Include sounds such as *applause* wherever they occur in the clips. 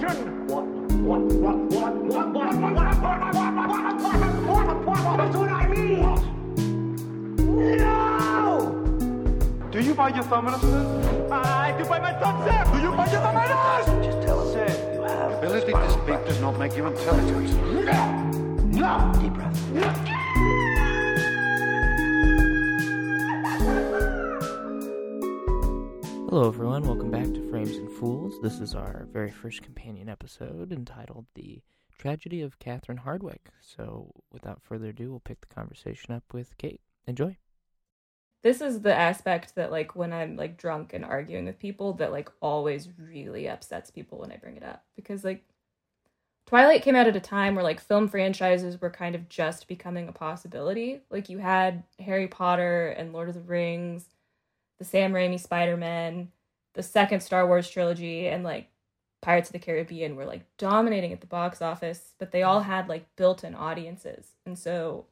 Objection! What? What? What? What? What? What? What? What? What? What? What? What? That's what I mean! No! Do you buy your thumb in a? I do by my thumb, sir! Do you buy your thumb in us? Just tell him Sir. you have Ability to speak does not make you intelligent. No! deep breath. Hello, everyone. Welcome back to Frames and Fools. This is our very first companion episode entitled The Tragedy of Catherine Hardwicke. So, without further ado, we'll pick the conversation up with Kate. Enjoy. this is the aspect that like when i'm like drunk and arguing with people that like always really upsets people when i bring it up because like twilight came out at a time where like film franchises were kind of just becoming a possibility like you had harry potter and lord of the rings the sam raimi spider-man the second star wars trilogy and like pirates of the caribbean were like dominating at the box office but they all had like built-in audiences and so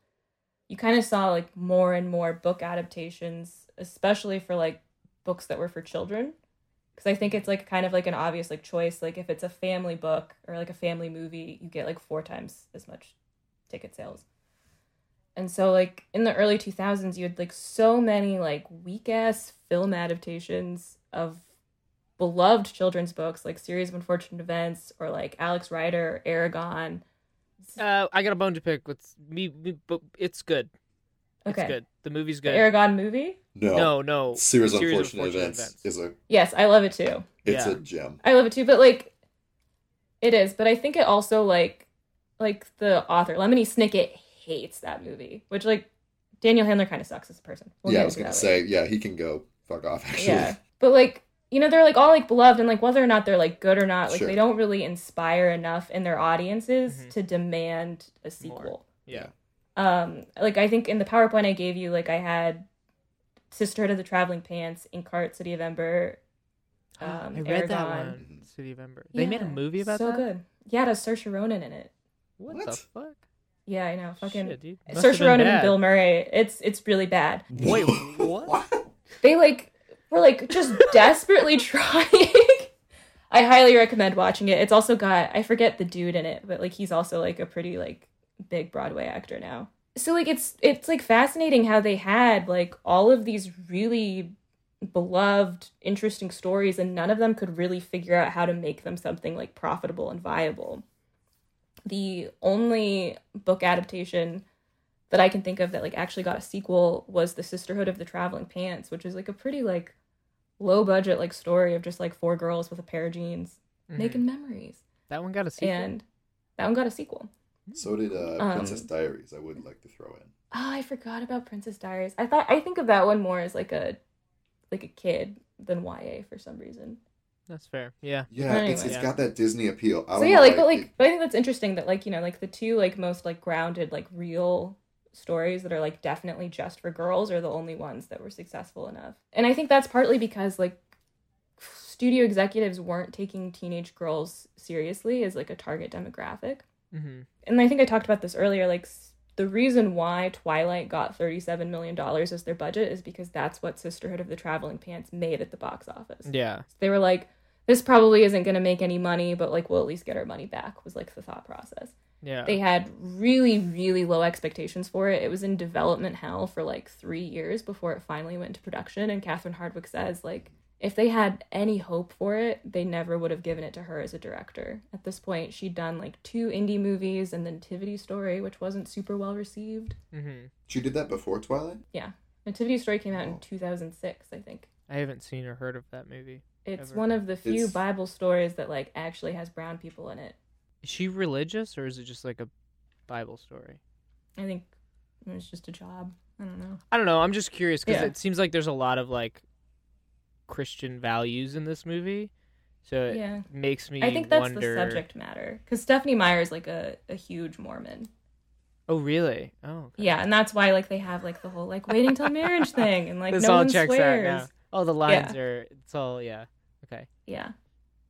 you kind of saw like more and more book adaptations, especially for like books that were for children. Because I think it's like kind of like an obvious like choice. Like if it's a family book or like a family movie, you get like four times as much ticket sales. And so like in the early 2000s, you had like so many like weak ass film adaptations of beloved children's books like Series of Unfortunate Events or like Alex Rider, Eragon. Uh, I got a bone to pick with me, me but it's good. Okay. It's good. The movie's The good. Eragon movie? No, no, no. Series of Series of Unfortunate Unfortunate Events, Events. is a Yes, I love it too. it's Yeah. a gem. I love it too, but like it is, but I think it also like like the author Lemony Snicket hates that movie, which like Daniel Handler kind of sucks as a person. We'll yeah, I was gonna say, later. yeah, he can go fuck off. *laughs* Actually, yeah, but like you know they're like all like beloved and like whether or not they're like good or not, like Sure. they don't really inspire enough in their audiences Mhm. to demand a sequel. Yeah. Um, like I think in the PowerPoint I gave you, like I had Sisterhood of the Traveling Pants, Inkheart, City of Ember. *gasps* Um, I read that one. City of Ember. They made a movie about so that. So good. Yeah, it has Saoirse Ronan in it. What, What? the fuck? Yeah, I know. Fucking Shit, dude. Saoirse Ronan and. Bill Murray. It's it's really bad. Wait, *laughs* what? They like were like just *laughs* desperately trying. *laughs* I highly recommend watching it. It's also got I forget the dude in it, but like he's also like a pretty like big Broadway actor now. So like it's it's like fascinating how they had like all of these really beloved interesting stories and none of them could really figure out how to make them something like profitable and viable. The only book adaptation that I can think of that like actually got a sequel was the Sisterhood of the Traveling Pants, which is like a pretty like low budget like story of just like four girls with a pair of jeans Mhm. making memories. That one got a sequel. And that one got a sequel. So did uh, Um, Princess Diaries. I would like to throw in. Oh, I forgot about Princess Diaries. I thought I think of that one more as like a like a kid than YA for some reason. That's fair. Yeah. Yeah, it's, Anyway. it's Yeah. got that Disney appeal. I so yeah, know like but like it- but I think that's interesting that like, you know, like the two like most like grounded like real stories that are like definitely just for girls are the only ones that were successful enough. And I think that's partly because like studio executives weren't taking teenage girls seriously as like a target demographic. Mm-hmm. and I think I talked about this earlier. Like the reason why Twilight got thirty-seven million dollars as their budget is because that's what Sisterhood of the Traveling Pants made at the box office. Yeah. They were like, "This probably isn't going to make any money, but like we'll at least get our money back." Was like the thought process. Yeah. They had really, really low expectations for it. It was in development hell for like three years before it finally went into production. And Catherine Hardwicke says like if they had any hope for it, they never would have given it to her as a director. At this point, she'd done like two indie movies and the Nativity Story, which wasn't super well received. mm-hmm. she did that before Twilight. Yeah. Nativity Story came out in Oh. 2006, I think. I haven't seen or heard of that movie. It's Ever. one of the few It's- Bible stories that like actually has brown people in it. Is she religious or is it just like a Bible story? I think it's just a job. I don't know. I don't know. I'm just curious because Yeah. it seems like there's a lot of like Christian values in this movie, so it Yeah. makes me. I think that's wonder... the subject matter because Stephenie Meyer is like a, a huge Mormon. Oh, really? Oh, okay. Yeah, and that's why like they have like the whole like waiting till marriage *laughs* thing and like this no all one checks swears. out now. Oh, the lines Yeah. are. It's all yeah. Okay. Yeah,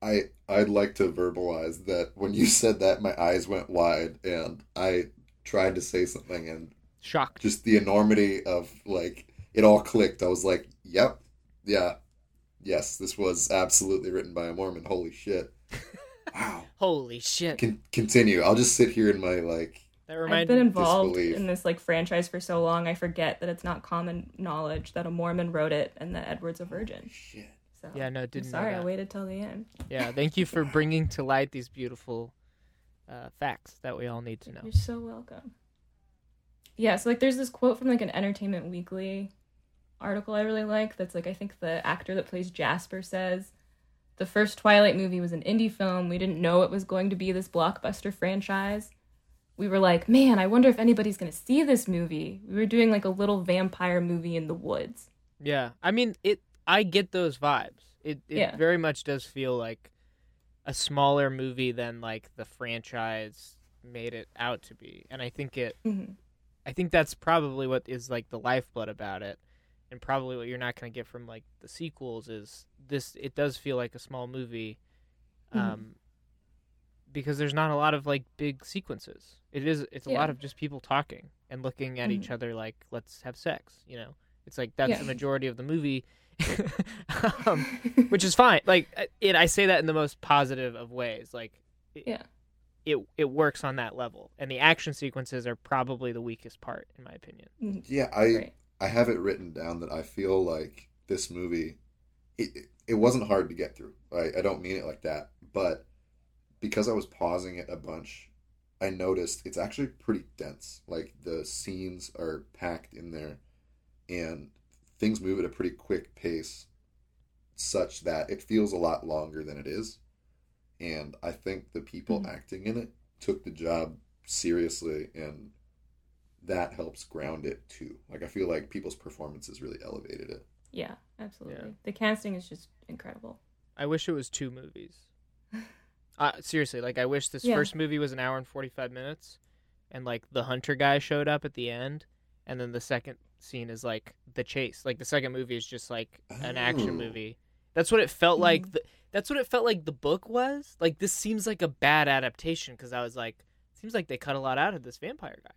I I'd like to verbalize that when you said that, my eyes went wide, and I tried to say something, and Shocked. just the enormity of like it all clicked. I was like, "Yep, yeah, yes, this was absolutely written by a Mormon." Holy shit! *laughs* Wow. Holy shit! Con- continue. I'll just sit here in my like. That I've been involved disbelief. in this like franchise for so long, I forget that it's not common knowledge that a Mormon wrote it and that Edward's a virgin. Shit. So Yeah, no, I'm didn't know sorry, I waited till the end. Yeah, thank you for bringing to light these beautiful uh, facts that we all need to know. You're so welcome. Yeah, so like there's this quote from like an Entertainment Weekly article I really like that's like I think the actor that plays Jasper says the first Twilight movie was an indie film. We didn't know it was going to be this blockbuster franchise. We were like, man, I wonder if anybody's going to see this movie. We were doing like a little vampire movie in the woods. Yeah, I mean it. I get those vibes. It it Yeah. very much does feel like a smaller movie than like the franchise made it out to be, and I think it. Mhm. I think that's probably what is like the lifeblood about it, and probably what you're not going to get from like the sequels is this. It does feel like a small movie, Mhm. um, because there's not a lot of like big sequences. It is. It's a lot of just people talking and looking at each Mhm. other like, "Let's have sex," you know. It's like that's Yeah. the majority of the movie, *laughs* um, *laughs* which is fine. Like uh, it, I say that in the most positive of ways. Like, it, Yeah. it it works on that level, and the action sequences are probably the weakest part, in my opinion. Mhm. Yeah, I Right. I have it written down that I feel like this movie, it it- it wasn't hard to get through. I I don't mean it like that, but because I was pausing it a bunch, I noticed it's actually pretty dense. Like the scenes are packed in there, and things move at a pretty quick pace, such that it feels a lot longer than it is. And I think the people Mhm. acting in it took the job seriously and that helps ground it too. Like I feel like people's performances really elevated it. Yeah, absolutely. Yeah. The casting is just incredible. I wish it was two movies. *laughs* Uh, seriously, like I wish this Yeah. first movie was an hour and forty five minutes, and like the hunter guy showed up at the end, and then the second scene is like the chase. Like the second movie is just like an action Oh. movie. That's what it felt like. Mhm. The, that's what it felt like the book was. Like this seems like a bad adaptation because I was like, seems like they cut a lot out of this vampire guy.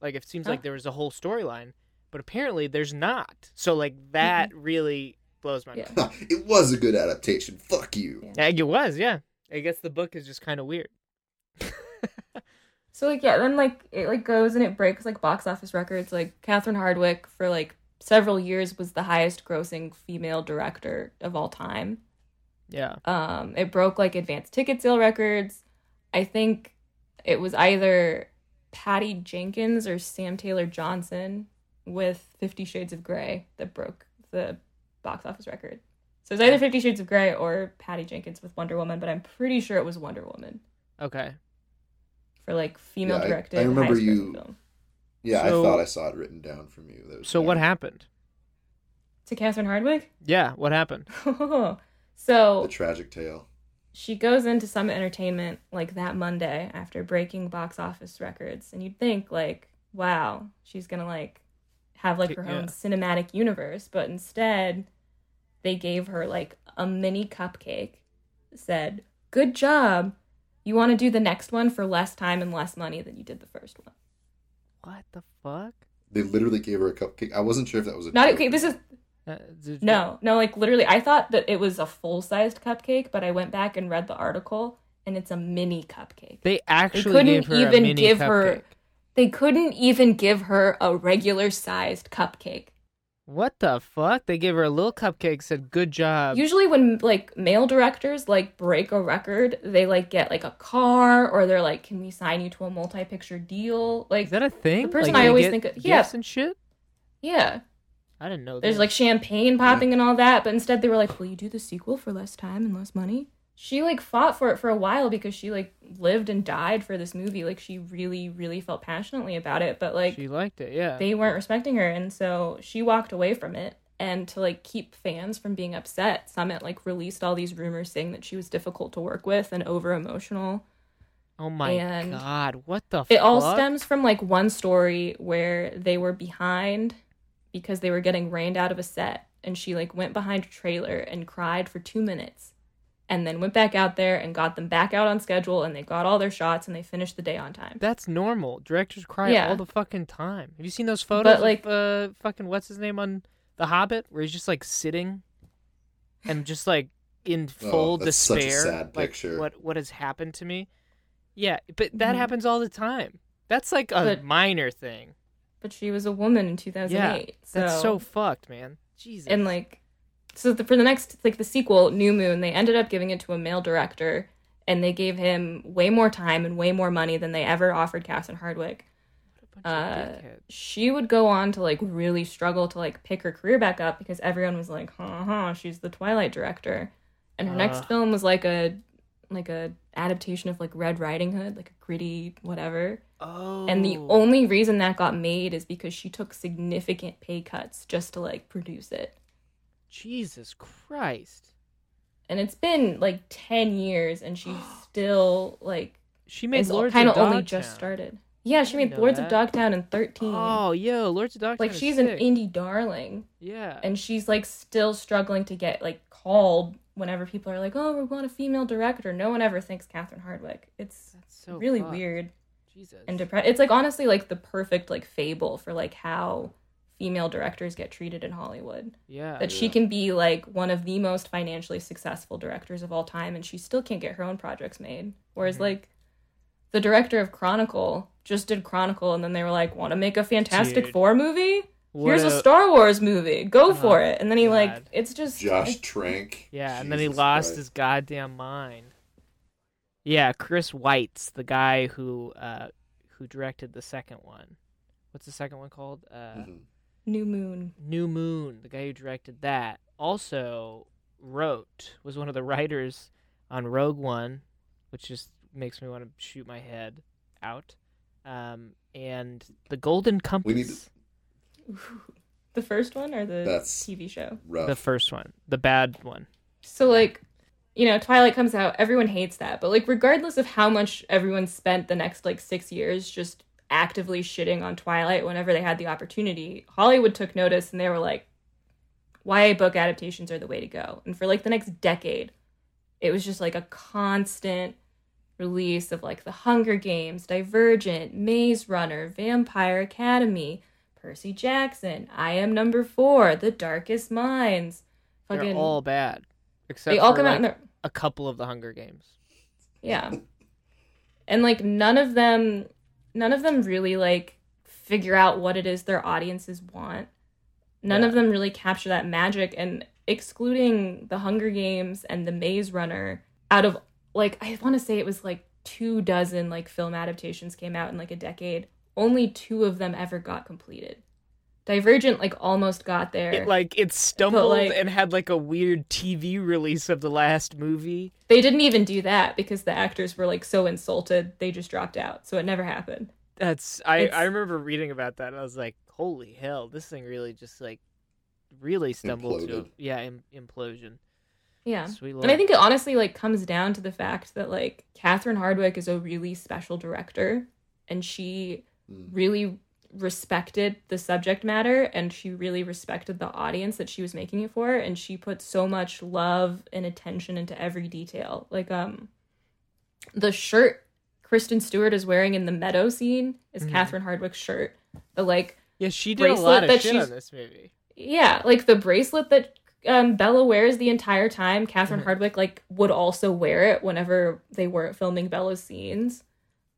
Like it seems like there was a whole storyline, but apparently there's not. So like that really blows my Yeah. mind. *laughs* it was a good adaptation. Fuck you. Yeah. Yeah, it was, yeah. I guess the book is just kind of weird. So like yeah, then like it like goes and it breaks like box office records. Like Catherine Hardwicke for like several years was the highest grossing female director of all time. yeah. Um, it broke like advanced ticket sale records. I think it was either Patty Jenkins or Sam Taylor Johnson with Fifty Shades of Grey that broke the box office record. So it's either Fifty Shades of Grey or Patty Jenkins with Wonder Woman, but I'm pretty sure it was Wonder Woman Okay. for like female Yeah, I- directed. I remember you- film. Yeah, So- I thought I saw it written down from you. That was So what happened? to Catherine Hardwicke. Yeah, what happened? *laughs* so The tragic tale. she goes into Summit Entertainment like that Monday after breaking box office records, and you'd think like, wow, she's gonna like have like her Yeah. own cinematic universe, but instead they gave her like a mini cupcake, said, "Good job, you want to do the next one for less time and less money than you did the first one." What the fuck? They literally gave her a cupcake. I wasn't sure if that was a Not joke. okay. This is Uh, No, no, like literally, I thought that it was a full sized cupcake, but I went back and read the article, and it's a mini cupcake. They actually couldn't gave her a even mini give her- They couldn't even give her a regular sized cupcake. What the fuck? They gave her a little cupcake. Said good job. Usually, when like male directors like break a record, they like get like a car, or they're like, "Can we sign you to a multi picture deal?" Like, Is that a thing? The person Like, I always think of- gifts yeah. and shit. yeah, I didn't know. That. There's like champagne popping and all that, but instead they were like, "Will you do the sequel for less time and less money?" She like fought for it for a while because she like lived and died for this movie. Like she really, really felt passionately about it, but like she liked it. Yeah. they weren't respecting her, and so she walked away from it. And to like keep fans from being upset, Summit like released all these rumors saying that she was difficult to work with and over emotional. oh my and god! What the? It all stems from like one story where they were behind because they were getting rained out of a set and she like went behind a trailer and cried for 2 minutes and then went back out there and got them back out on schedule and they got all their shots and they finished the day on time. That's normal. Directors cry Yeah. all the fucking time. Have you seen those photos but, like- of uh, fucking what's his name on The Hobbit, where he's just like sitting and just like in *laughs* Oh, full that's such a despair. sad like picture. what what has happened to me? Yeah, but that Mhm. happens all the time. That's like a But- minor thing. But she was a woman in 2008. so That's so fucked, man. Jesus. and like so the, for the next like the sequel new moon they ended up giving it to a male director and they gave him way more time and way more money than they ever offered Catherine Hardwicke. What a bunch of Uh, she would go on to like really struggle to like pick her career back up because everyone was like, "Huh, huh, she's the Twilight director," and her next film was like a like a adaptation of like Red Riding Hood, like a gritty whatever. Oh. And the only reason that got made is because she took significant pay cuts just to like produce it. Jesus Christ. And it's been like 10 years and she's *gasps* still like She made Lords kind of only Dogtown. just started. Yeah, she made Lords that. of Dogtown in 13. Oh, yo, Lords of Dogtown. like she's an indie darling Yeah. and she's like still struggling to get like called whenever people are like, "Oh, we want a female director." No one ever thinks Catherine Hardwicke. It's so really fucked. weird Jesus. and depressed. It's like honestly like the perfect like fable for like how female directors get treated in Hollywood. yeah. that she can be like one of the most financially successful directors of all time and she still can't get her own projects made whereas Mm-hmm. like the director of chronicle just did chronicle and then they were like want to make a fantastic Dude. four movie What here's a, star wars movie go for it and then he God. like it's just Josh it's- Trank. Yeah, and then he lost Christ. his goddamn mind. Yeah, Chris Weitz the guy who uh who directed the second one. What's the second one called? Uh Mhm. New moon New Moon, the guy who directed that, also wrote was one of the writers on Rogue One, which just makes me want to shoot my head out. Um, and the Golden Compass, need to- *laughs* the first one or the That's- tv show Rough. the first one, the bad one. So like, you know, Twilight comes out, everyone hates that. But like regardless of how much everyone spent the next like 6 years just actively shitting on Twilight whenever they had the opportunity, Hollywood took notice and they were like YA book adaptations are the way to go. And for like the next decade, it was just like a constant release of like The Hunger Games, Divergent, Maze Runner, Vampire Academy, Percy Jackson, I Am Number 4, The Darkest Minds. They're all bad, except they all for come out in their a couple of the Hunger Games. yeah and like none of them none of them really like figure out what it is their audiences want. None Yeah. of them really capture that magic and excluding the hunger games and the maze runner out of like i want to say it was like two dozen like film adaptations came out in like a decade. Only two of them ever got completed divergent like almost got there It like it stumbled like- and had like a weird TV release of the last movie. they didn't even do that because the actors were like so insulted they just dropped out so it never happened That's I It's- I remember reading about that. and I was like, holy hell, this thing really just like really stumbled to yeah Im- implosion. Yeah. Sweet And I think it honestly like comes down to the fact that like Catherine Hardwicke is a really special director and she Mm. really respected the subject matter and she really respected the audience that she was making it for and she put so much love and attention into every detail. Like um the shirt Kristen Stewart is wearing in the meadow scene is Mhm. Catherine Hardwicke's shirt. The like yeah, she did a lot of shit on this movie. yeah, like the bracelet that um, Bella wears the entire time. Catherine Mhm. Hardwicke like would also wear it whenever they weren't filming Bella's scenes.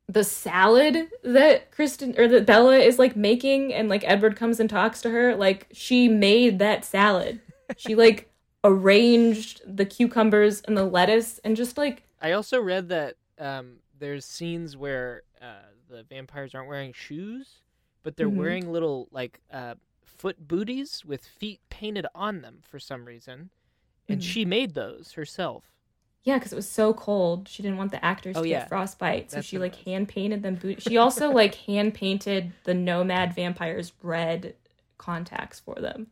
The salad that Kristen or that Bella is like making, and like Edward comes and talks to her, like she made that salad. She like *laughs* arranged the cucumbers and the lettuce, and just like I also read that um, there's scenes where uh, the vampires aren't wearing shoes, but they're Mhm. wearing little like uh, foot booties with feet painted on them for some reason, and Mhm. she made those herself. Yeah, because it was so cold, she didn't want the actors Oh, to yeah. get frostbite, so That's she like was. hand painted them. Boot- she also *laughs* like hand painted the nomad vampires red contacts for them.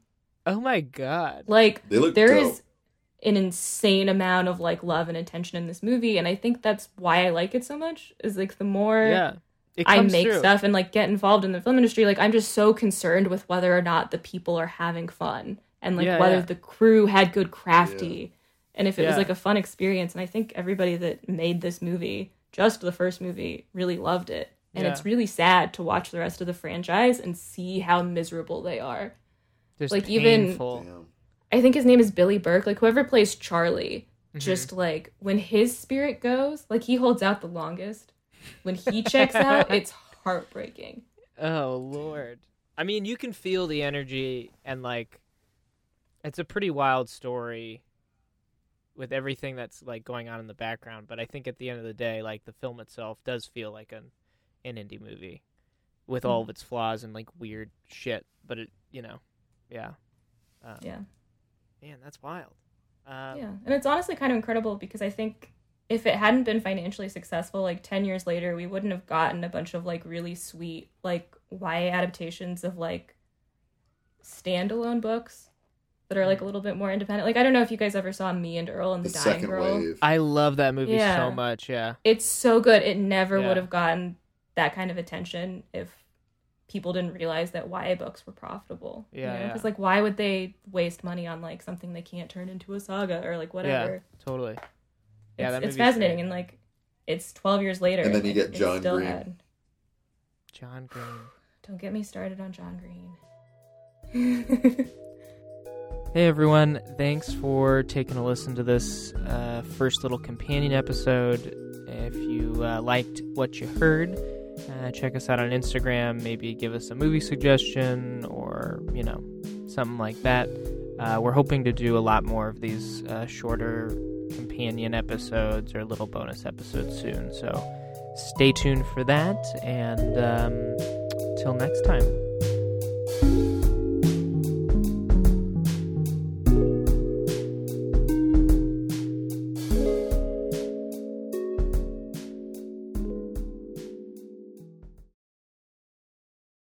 Oh my god! Like They look there dope. is an insane amount of like love and attention in this movie, and I think that's why I like it so much. Is like the more Yeah, I make through. stuff and like get involved in the film industry, like I'm just so concerned with whether or not the people are having fun and like Yeah, whether yeah. the crew had good crafty and if it was like a fun experience. And I think everybody that made this movie, just the first movie, really loved it. And Yeah. it's really sad to watch the rest of the franchise and see how miserable they are. Just like, even- painful. Damn. I think his name is Billy Burke. Like whoever plays Charlie mm-hmm. just like when his spirit goes, like he holds out the longest. When he checks *laughs* out, it's heartbreaking. Oh lord. I mean, you can feel the energy and like it's a pretty wild story with everything that's like going on in the background, but I think at the end of the day, like the film itself does feel like an an indie movie with all of its flaws and like weird shit, but it, you know, yeah. Um, Yeah. Man, that's wild. Um, Yeah. And it's honestly kind of incredible because I think if it hadn't been financially successful, like 10 years later, we wouldn't have gotten a bunch of like really sweet, like YA adaptations of like standalone books that are like a little bit more independent. Like, I don't know if you guys ever saw Me and Earl and The the, Dying second Girl. wave. I love that movie so much. Yeah. It's so good. It never Yeah. would have gotten that kind of attention if people didn't realize that YA books were profitable. Yeah, yeah. Because, like, why would they waste money on like something they can't turn into a saga or like whatever? Yeah. Totally. Yeah, it's, that it's fascinating great. and like it's 12 years later And then you like, get John still Green. had- John Green. don't get me started on john green *laughs* Hey everyone, thanks for taking a listen to this uh, first little companion episode. If you uh, liked what you heard, uh, check us out on Instagram. Maybe give us a movie suggestion or, you know, something like that. Uh, we're hoping to do a lot more of these uh, shorter companion episodes or little bonus episodes soon. So stay tuned for that. And um, till next time.